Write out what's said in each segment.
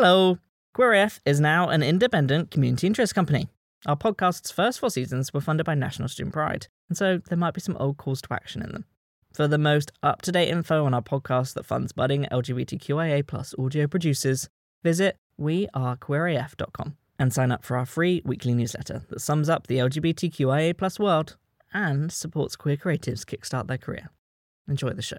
Hello. Queer AF is now an independent community interest company. Our podcast's first four seasons were funded by National Student Pride, and so there might be some old calls to action in them. For the most up to date info on our podcast that funds budding LGBTQIA plus audio producers, visit wearequeeraf.com and sign up for our free weekly newsletter that sums up the LGBTQIA plus world and supports queer creatives kickstart their career. Enjoy the show.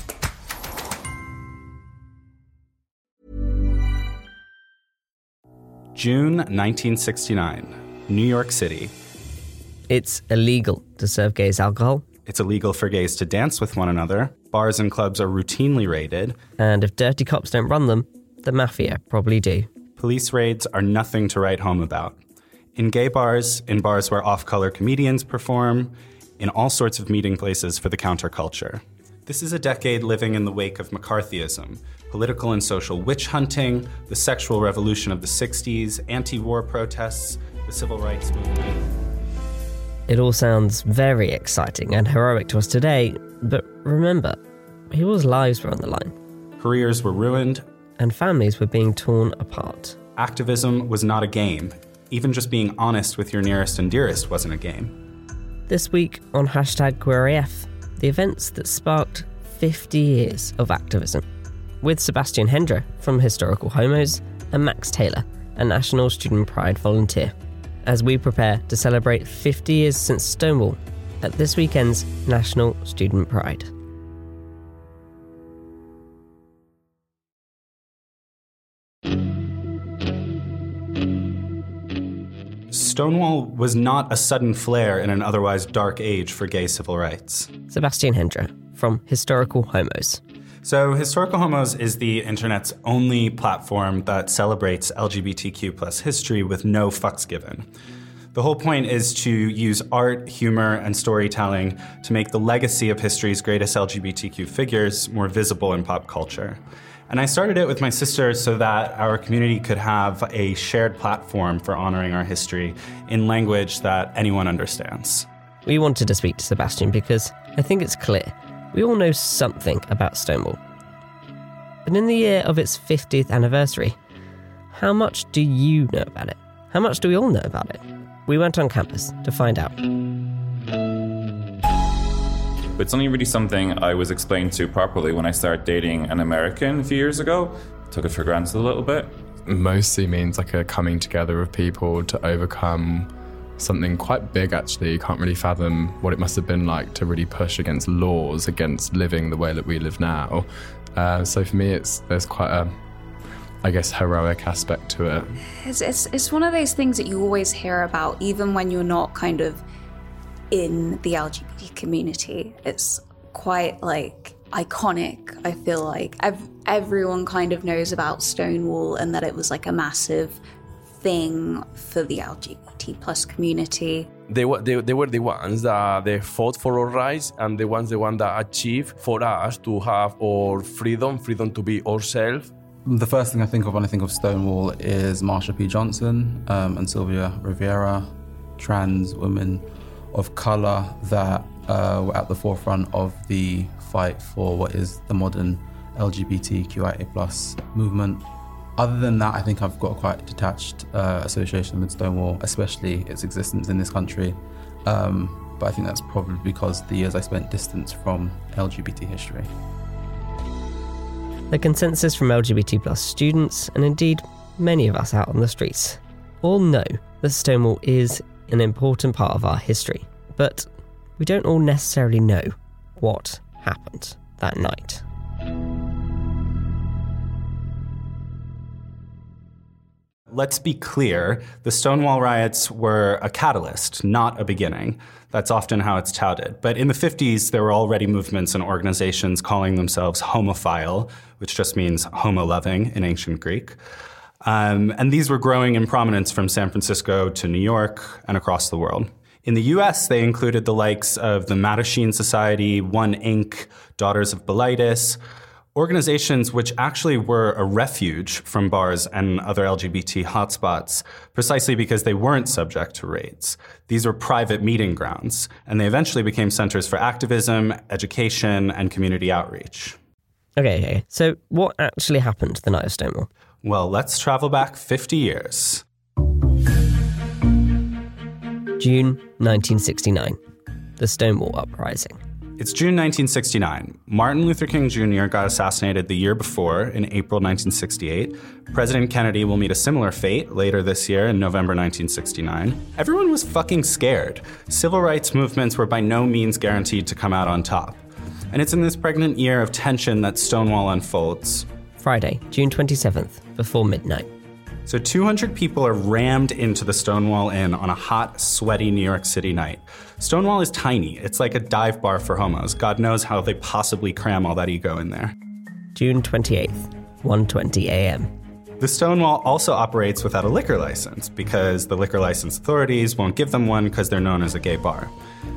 June 1969, New York City. It's illegal to serve gays alcohol, It's illegal for gays to dance with one another. Bars and clubs are routinely raided. and if dirty cops don't run them, the mafia probably do. Police raids are nothing to write home about. In gay bars, in bars where off color comedians perform, in all sorts of meeting places for the counterculture. This is a decade living in the wake of McCarthyism, political and social witch hunting, the sexual revolution of the 60s, anti war protests, the civil rights movement. It all sounds very exciting and heroic to us today, but remember, people's lives were on the line, Careers were ruined. and families were being torn apart. Activism was not a game. Even just being honest with your nearest and dearest wasn't a game. This week on hashtag QueerAF, the events that sparked 50 years of activism, with Sebastian Hendra from Historical Homos and Max Taylor, a National Student Pride volunteer, as we prepare to celebrate 50 years since Stonewall at this weekend's National Student Pride. Stonewall was not a sudden flare in an otherwise dark age for gay civil rights. Sebastian Hendra from Historical Homos. So, Historical Homos is the internet's only platform that celebrates LGBTQ plus history with no fucks given. The whole point is to use art, humor, and storytelling to make the legacy of history's greatest LGBTQ figures more visible in pop culture. And I started it with my sister so that our community could have a shared platform for honoring our history in language that anyone understands. We wanted to speak to Sebastian because I think it's clear we all know something about Stonewall. But in the year of its 50th anniversary, how much do you know about it? How much do we all know about it? We went on campus to find out. But it's only really something I was explained to properly when I started dating an American a few years ago. Took it for granted a little bit. mostly means like a coming together of people to overcome something quite big actually you can't really fathom what it must have been like to really push against laws against living the way that we live now uh, so for me it's there's quite a i guess heroic aspect to it It's, it's, it's one of those things that you always hear about, even when you're not kind of in the LGBT community. It's quite like iconic, I feel like. Ev- everyone kind of knows about Stonewall and that it was like a massive thing for the LGBT plus community. they were they, they were the ones that they fought for our rights and the ones the one that achieved for us to have our freedom, freedom to be ourselves. The first thing I think of when I think of Stonewall is Marsha P. Johnson um, and Sylvia Rivera, trans women of color that uh, were at the forefront of the fight for what is the modern LGBTQIA plus movement. Other than that, I think I've got a quite detached uh, association with Stonewall, especially its existence in this country. Um, but I think that's probably because the years I spent distance from LGBT history. The consensus from LGBT plus students, and indeed many of us out on the streets, all know that Stonewall is an important part of our history, but we don't all necessarily know what happened that night. Let's be clear the Stonewall riots were a catalyst, not a beginning. That's often how it's touted. But in the 50s, there were already movements and organizations calling themselves homophile, which just means homo loving in ancient Greek. Um, and these were growing in prominence from San Francisco to New York and across the world. In the US, they included the likes of the Mattachine Society, One Inc., Daughters of Bilitis, organizations which actually were a refuge from bars and other LGBT hotspots precisely because they weren't subject to raids. These were private meeting grounds, and they eventually became centers for activism, education, and community outreach. Okay, okay. So, what actually happened the night of Stonewall? Well, let's travel back 50 years. June 1969, the Stonewall Uprising. It's June 1969. Martin Luther King Jr. got assassinated the year before, in April 1968. President Kennedy will meet a similar fate later this year in November 1969. Everyone was fucking scared. Civil rights movements were by no means guaranteed to come out on top. And it's in this pregnant year of tension that Stonewall unfolds. Friday, June 27th, before midnight. So 200 people are rammed into the Stonewall Inn on a hot, sweaty New York City night. Stonewall is tiny. It's like a dive bar for homos. God knows how they possibly cram all that ego in there. June 28th, 1:20 a.m. The Stonewall also operates without a liquor license because the liquor license authorities won't give them one because they're known as a gay bar.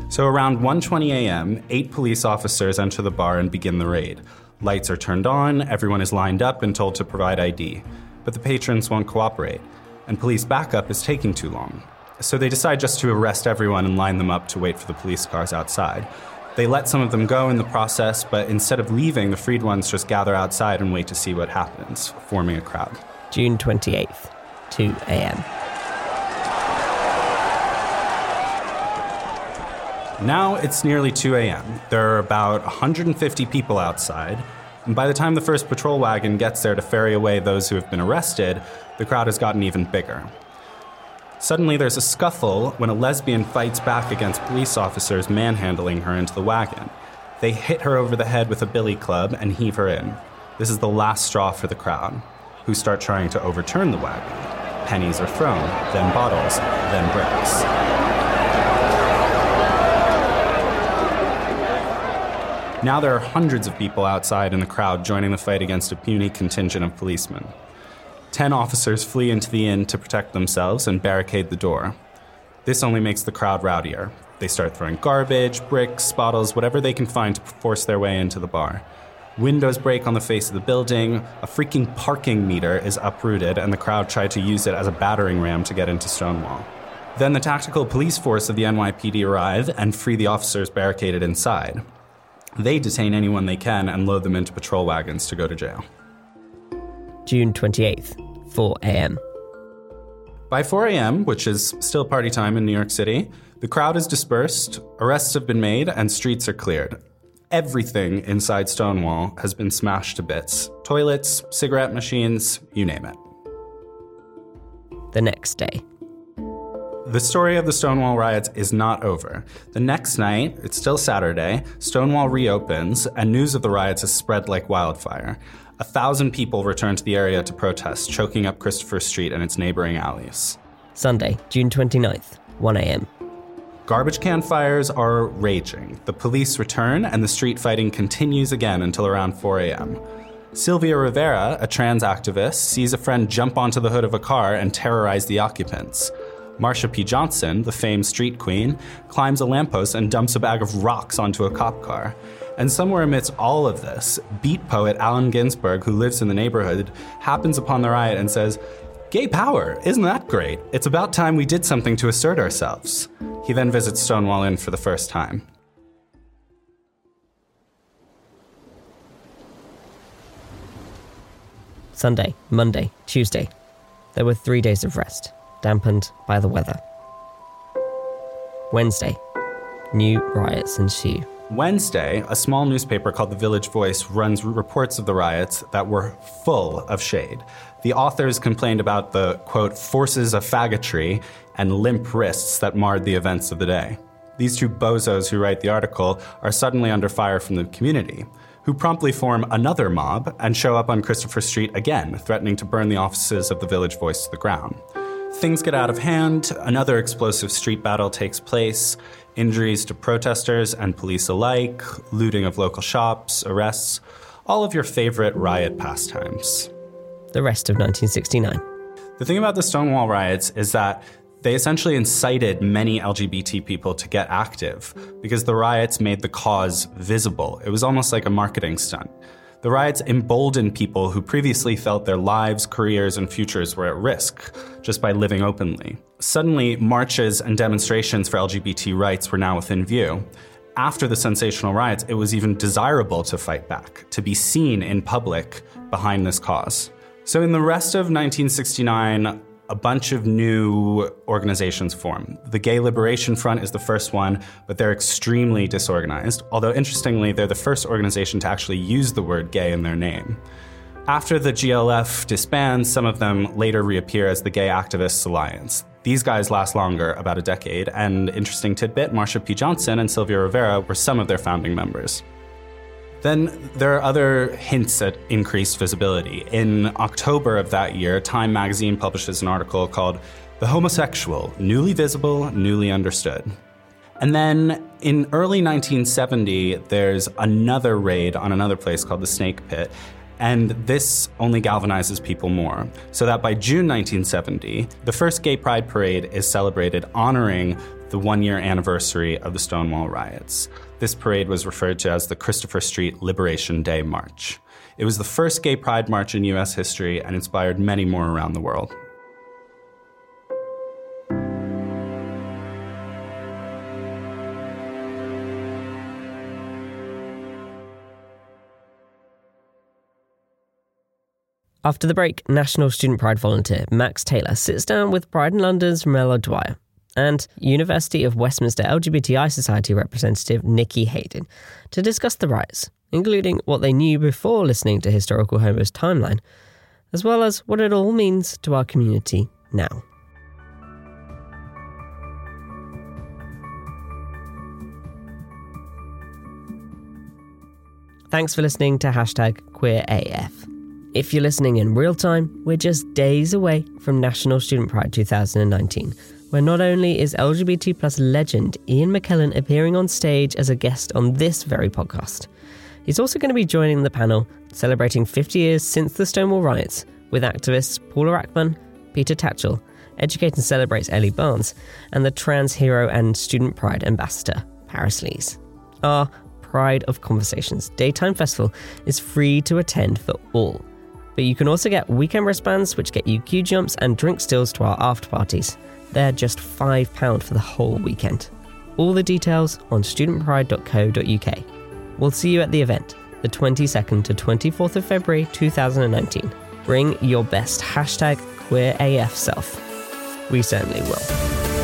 So around 1:20 a.m., 8 police officers enter the bar and begin the raid. Lights are turned on, everyone is lined up and told to provide ID but the patrons won't cooperate, and police backup is taking too long. So they decide just to arrest everyone and line them up to wait for the police cars outside. They let some of them go in the process, but instead of leaving, the freed ones just gather outside and wait to see what happens, forming a crowd. June 28th, 2 a.m. Now it's nearly 2 a.m. There are about 150 people outside, and by the time the first patrol wagon gets there to ferry away those who have been arrested, the crowd has gotten even bigger. Suddenly, there's a scuffle when a lesbian fights back against police officers manhandling her into the wagon. They hit her over the head with a billy club and heave her in. This is the last straw for the crowd, who start trying to overturn the wagon. Pennies are thrown, then bottles, then bricks. Now there are hundreds of people outside in the crowd joining the fight against a puny contingent of policemen. Ten officers flee into the inn to protect themselves and barricade the door. This only makes the crowd rowdier. They start throwing garbage, bricks, bottles, whatever they can find to force their way into the bar. Windows break on the face of the building, a freaking parking meter is uprooted, and the crowd try to use it as a battering ram to get into Stonewall. Then the tactical police force of the NYPD arrive and free the officers barricaded inside. They detain anyone they can and load them into patrol wagons to go to jail. June 28th, 4 a.m. By 4 a.m., which is still party time in New York City, the crowd is dispersed, arrests have been made, and streets are cleared. Everything inside Stonewall has been smashed to bits toilets, cigarette machines, you name it. The next day. The story of the Stonewall riots is not over. The next night, it's still Saturday, Stonewall reopens, and news of the riots has spread like wildfire. A thousand people return to the area to protest, choking up Christopher Street and its neighboring alleys. Sunday, June 29th, 1 a.m. Garbage can fires are raging. The police return, and the street fighting continues again until around 4 a.m. Sylvia Rivera, a trans activist, sees a friend jump onto the hood of a car and terrorize the occupants. Marsha P. Johnson, the famed street queen, climbs a lamppost and dumps a bag of rocks onto a cop car. And somewhere amidst all of this, beat poet Allen Ginsberg, who lives in the neighborhood, happens upon the riot and says, Gay power, isn't that great? It's about time we did something to assert ourselves. He then visits Stonewall Inn for the first time. Sunday, Monday, Tuesday. There were three days of rest dampened by the weather. Wednesday, new riots ensue. Wednesday, a small newspaper called The Village Voice runs reports of the riots that were full of shade. The authors complained about the, quote, forces of faggotry and limp wrists that marred the events of the day. These two bozos who write the article are suddenly under fire from the community, who promptly form another mob and show up on Christopher Street again, threatening to burn the offices of The Village Voice to the ground. Things get out of hand, another explosive street battle takes place, injuries to protesters and police alike, looting of local shops, arrests, all of your favorite riot pastimes. The rest of 1969. The thing about the Stonewall riots is that they essentially incited many LGBT people to get active because the riots made the cause visible. It was almost like a marketing stunt. The riots emboldened people who previously felt their lives, careers, and futures were at risk just by living openly. Suddenly, marches and demonstrations for LGBT rights were now within view. After the sensational riots, it was even desirable to fight back, to be seen in public behind this cause. So, in the rest of 1969, a bunch of new organizations form. The Gay Liberation Front is the first one, but they're extremely disorganized, although interestingly, they're the first organization to actually use the word gay in their name. After the GLF disbands, some of them later reappear as the Gay Activists Alliance. These guys last longer, about a decade, and interesting tidbit Marsha P. Johnson and Sylvia Rivera were some of their founding members. Then there are other hints at increased visibility. In October of that year, Time magazine publishes an article called The Homosexual Newly Visible, Newly Understood. And then in early 1970, there's another raid on another place called the Snake Pit. And this only galvanizes people more. So that by June 1970, the first Gay Pride Parade is celebrated honoring the one year anniversary of the Stonewall riots. This parade was referred to as the Christopher Street Liberation Day March. It was the first gay pride march in US history and inspired many more around the world. After the break, National Student Pride volunteer Max Taylor sits down with Pride in London's Romello Dwyer and University of Westminster LGBTI Society representative Nikki Hayden to discuss the riots, including what they knew before listening to Historical Homo's timeline, as well as what it all means to our community now. Thanks for listening to hashtag QueerAF. If you're listening in real time, we're just days away from National Student Pride 2019, where not only is LGBT plus legend Ian McKellen appearing on stage as a guest on this very podcast, he's also going to be joining the panel celebrating 50 years since the Stonewall riots with activists Paula Rackman, Peter Tatchell, Educate and Celebrates Elly Barnes, and the trans hero and student pride ambassador, Paris Lees. Our Pride of Conversations daytime festival is free to attend for all but you can also get weekend wristbands, which get you queue jumps and drink stills to our after parties. They're just £5 for the whole weekend. All the details on studentpride.co.uk. We'll see you at the event, the 22nd to 24th of February 2019. Bring your best hashtag QueerAF self. We certainly will.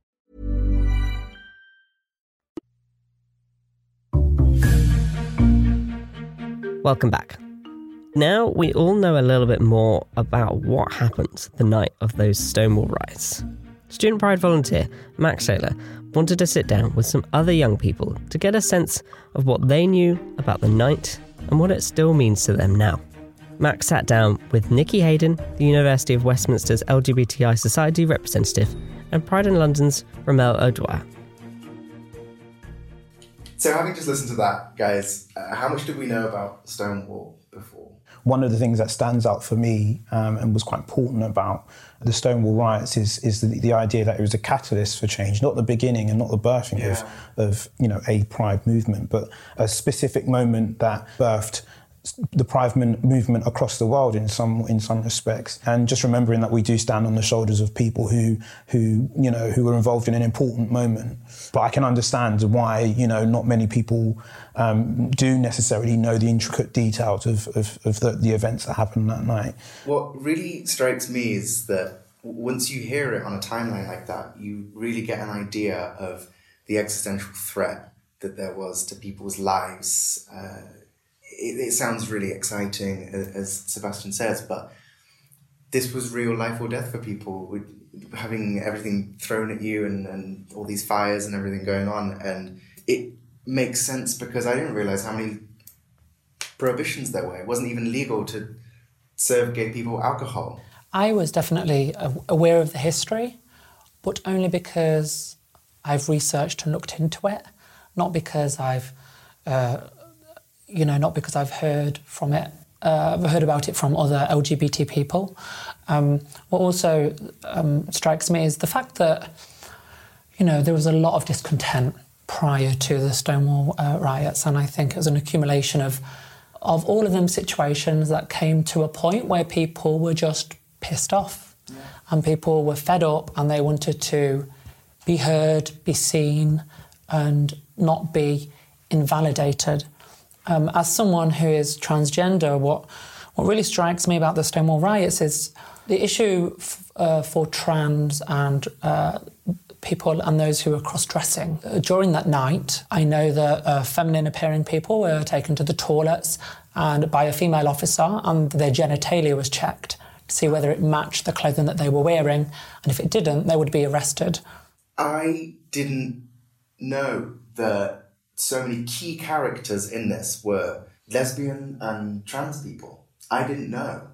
Welcome back. Now we all know a little bit more about what happened the night of those Stonewall riots. Student Pride volunteer Max Taylor wanted to sit down with some other young people to get a sense of what they knew about the night and what it still means to them now. Max sat down with Nikki Hayden, the University of Westminster's LGBTI Society representative, and Pride in London's Ramel O'Dwyer. So, having just listened to that, guys, uh, how much did we know about Stonewall before? One of the things that stands out for me um, and was quite important about the Stonewall riots is, is the, the, idea that it was a catalyst for change, not the beginning and not the birthing yeah. of, of you know a pride movement, but a specific moment that birthed the pride movement across the world in some in some respects, and just remembering that we do stand on the shoulders of people who who you know who were involved in an important moment. But I can understand why you know not many people um, do necessarily know the intricate details of, of, of the, the events that happened that night. What really strikes me is that once you hear it on a timeline like that, you really get an idea of the existential threat that there was to people's lives. Uh, it, it sounds really exciting, as Sebastian says, but this was real life or death for people having everything thrown at you and, and all these fires and everything going on. And it makes sense because I didn't realize how many prohibitions there were. It wasn't even legal to serve gay people alcohol. I was definitely aware of the history, but only because I've researched and looked into it, not because I've uh, you know, not because I've heard from it, uh, I've heard about it from other LGBT people. Um, what also um, strikes me is the fact that, you know, there was a lot of discontent prior to the Stonewall uh, riots, and I think it was an accumulation of of all of them situations that came to a point where people were just pissed off, yeah. and people were fed up, and they wanted to be heard, be seen, and not be invalidated. Um, as someone who is transgender, what what really strikes me about the Stonewall riots is the issue f- uh, for trans and uh, people and those who are cross dressing. Uh, during that night, I know that uh, feminine appearing people were taken to the toilets and by a female officer, and their genitalia was checked to see whether it matched the clothing that they were wearing. And if it didn't, they would be arrested. I didn't know that so many key characters in this were lesbian and trans people. I didn't know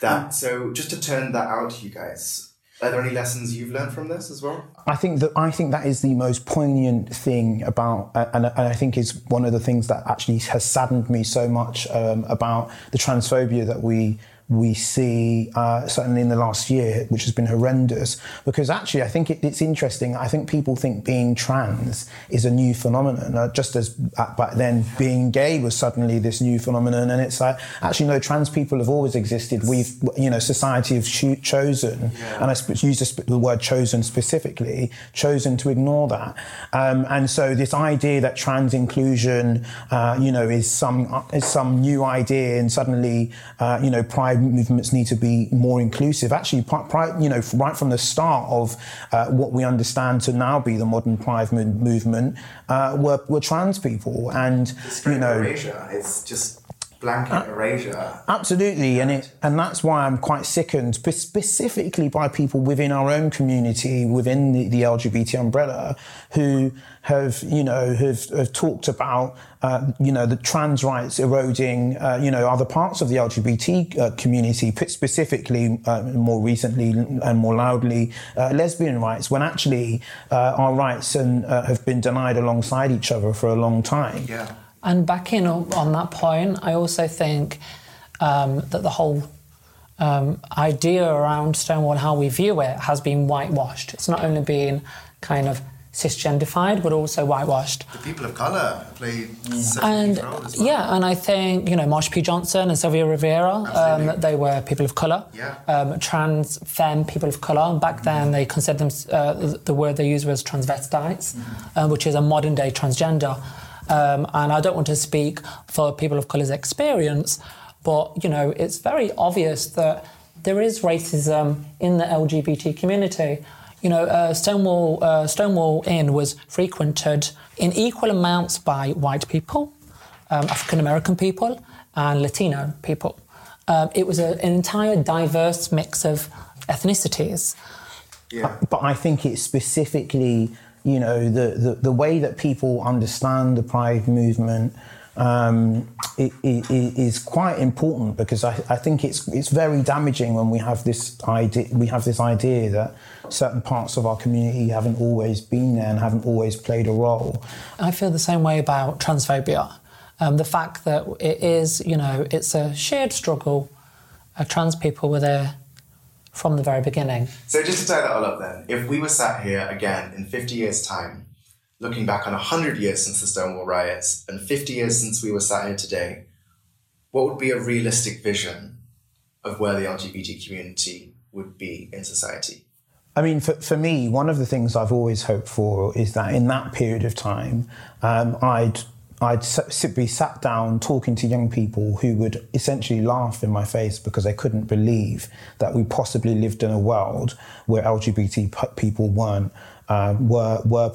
that. So just to turn that out to you guys, are there any lessons you've learned from this as well? I think that I think that is the most poignant thing about, and, and I think is one of the things that actually has saddened me so much um, about the transphobia that we we see uh, certainly in the last year, which has been horrendous. Because actually, I think it, it's interesting. I think people think being trans is a new phenomenon, uh, just as back then being gay was suddenly this new phenomenon. And it's like actually, no, trans people have always existed. We've, you know, society have cho- chosen, yeah. and I use the word chosen specifically, chosen to ignore that. Um, and so this idea that trans inclusion, uh, you know, is some is some new idea, and suddenly, uh, you know, pride pride movements need to be more inclusive. Actually, pride, you know, right from the start of uh, what we understand to now be the modern pride movement, uh, were, were trans people, and you know, erasure. It's just blanket erasure. Absolutely, and it and that's why I'm quite sickened, specifically by people within our own community, within the, the LGBT umbrella, who have you know have, have talked about uh, you know the trans rights eroding uh, you know other parts of the LGBT uh, community, specifically uh, more recently and more loudly uh, lesbian rights, when actually uh, our rights and have been denied alongside each other for a long time. Yeah. And backing up on that point, I also think um, that the whole um, idea around Stonewall and how we view it has been whitewashed. It's not only been kind of cisgenderfied, but also whitewashed. The people of colour play and well. yeah, and I think you know Marsha P. Johnson and Sylvia Rivera, um, they were people of colour. Yeah. Um, trans femme people of colour. Back mm-hmm. then, they considered them. Uh, the word they used was transvestites, mm-hmm. uh, which is a modern day transgender. Um, and I don't want to speak for people of colour's experience, but you know, it's very obvious that there is racism in the LGBT community. You know, uh, Stonewall, uh, Stonewall Inn was frequented in equal amounts by white people, um, African American people, and Latino people. Um, it was a, an entire diverse mix of ethnicities. Yeah. But I think it's specifically, you know, the, the, the way that people understand the Pride movement um, it, it, it is quite important because I, I think it's it's very damaging when we have this idea we have this idea that certain parts of our community haven't always been there and haven't always played a role. I feel the same way about transphobia. Um, the fact that it is, you know, it's a shared struggle. Uh, trans people were there from the very beginning. So just to tie that all up then, if we were sat here again in 50 years' time, looking back on 100 years since the Stonewall riots and 50 years since we were sat here today, what would be a realistic vision of where the LGBT community would be in society? I mean, for, for me, one of the things I've always hoped for is that in that period of time, um, I'd I'd be sat down talking to young people who would essentially laugh in my face because they couldn't believe that we possibly lived in a world where LGBT people weren't uh, were were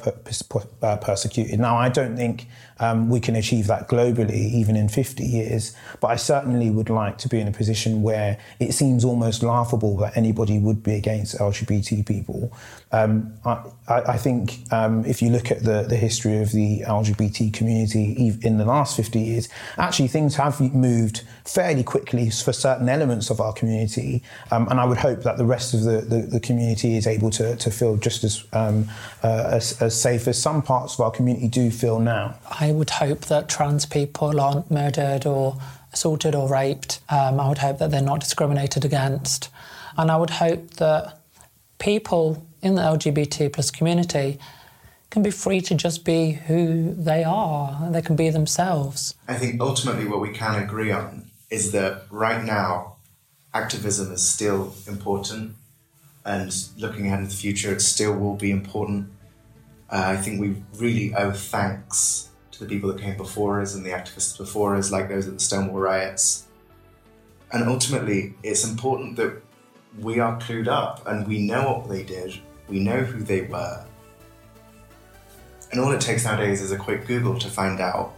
uh, persecuted. Now, I don't think um, we can achieve that globally, even in 50 years. But I certainly would like to be in a position where it seems almost laughable that anybody would be against LGBT people. Um, I, I, think um, if you look at the, the history of the LGBT community in the last 50 years, actually things have moved fairly quickly for certain elements of our community. Um, and I would hope that the rest of the, the, the community is able to, to feel just as, um, uh, as, as safe as some parts of our community do feel now. I would hope that trans people aren't murdered or assaulted or raped. Um, I would hope that they're not discriminated against. And I would hope that people in the LGBT plus community can be free to just be who they are. They can be themselves. I think ultimately what we can agree on is that right now, activism is still important, and looking ahead into the future, it still will be important. Uh, I think we really owe thanks to the people that came before us and the activists before us, like those at the Stonewall riots. And ultimately, it's important that we are clued up and we know what they did, we know who they were. And all it takes nowadays is a quick Google to find out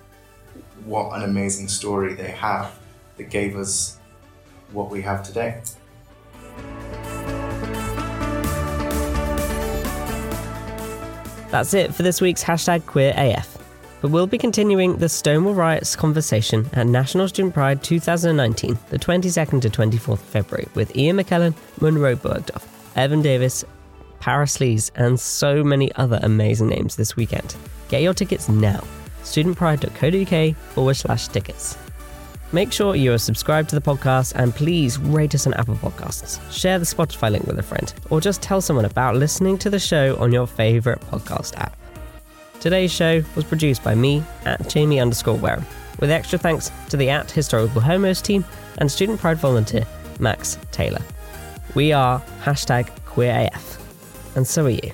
what an amazing story they have that gave us what we have today. That's it for this week's hashtag QueerAF. But we'll be continuing the Stonewall Riots conversation at National Student Pride 2019, the 22nd to 24th February, with Ian McKellen, Munroe Bergdorf, Evan Davis, Paris Lees, and so many other amazing names this weekend. Get your tickets now. studentpride.co.uk forward slash tickets. Make sure you are subscribed to the podcast and please rate us on Apple Podcasts. Share the Spotify link with a friend, or just tell someone about listening to the show on your favourite podcast app. Today's show was produced by me at Jamie underscore Wareham, with extra thanks to the at Historical Homos team and Student Pride volunteer Max Taylor. We are hashtag QueerAF, and so are you.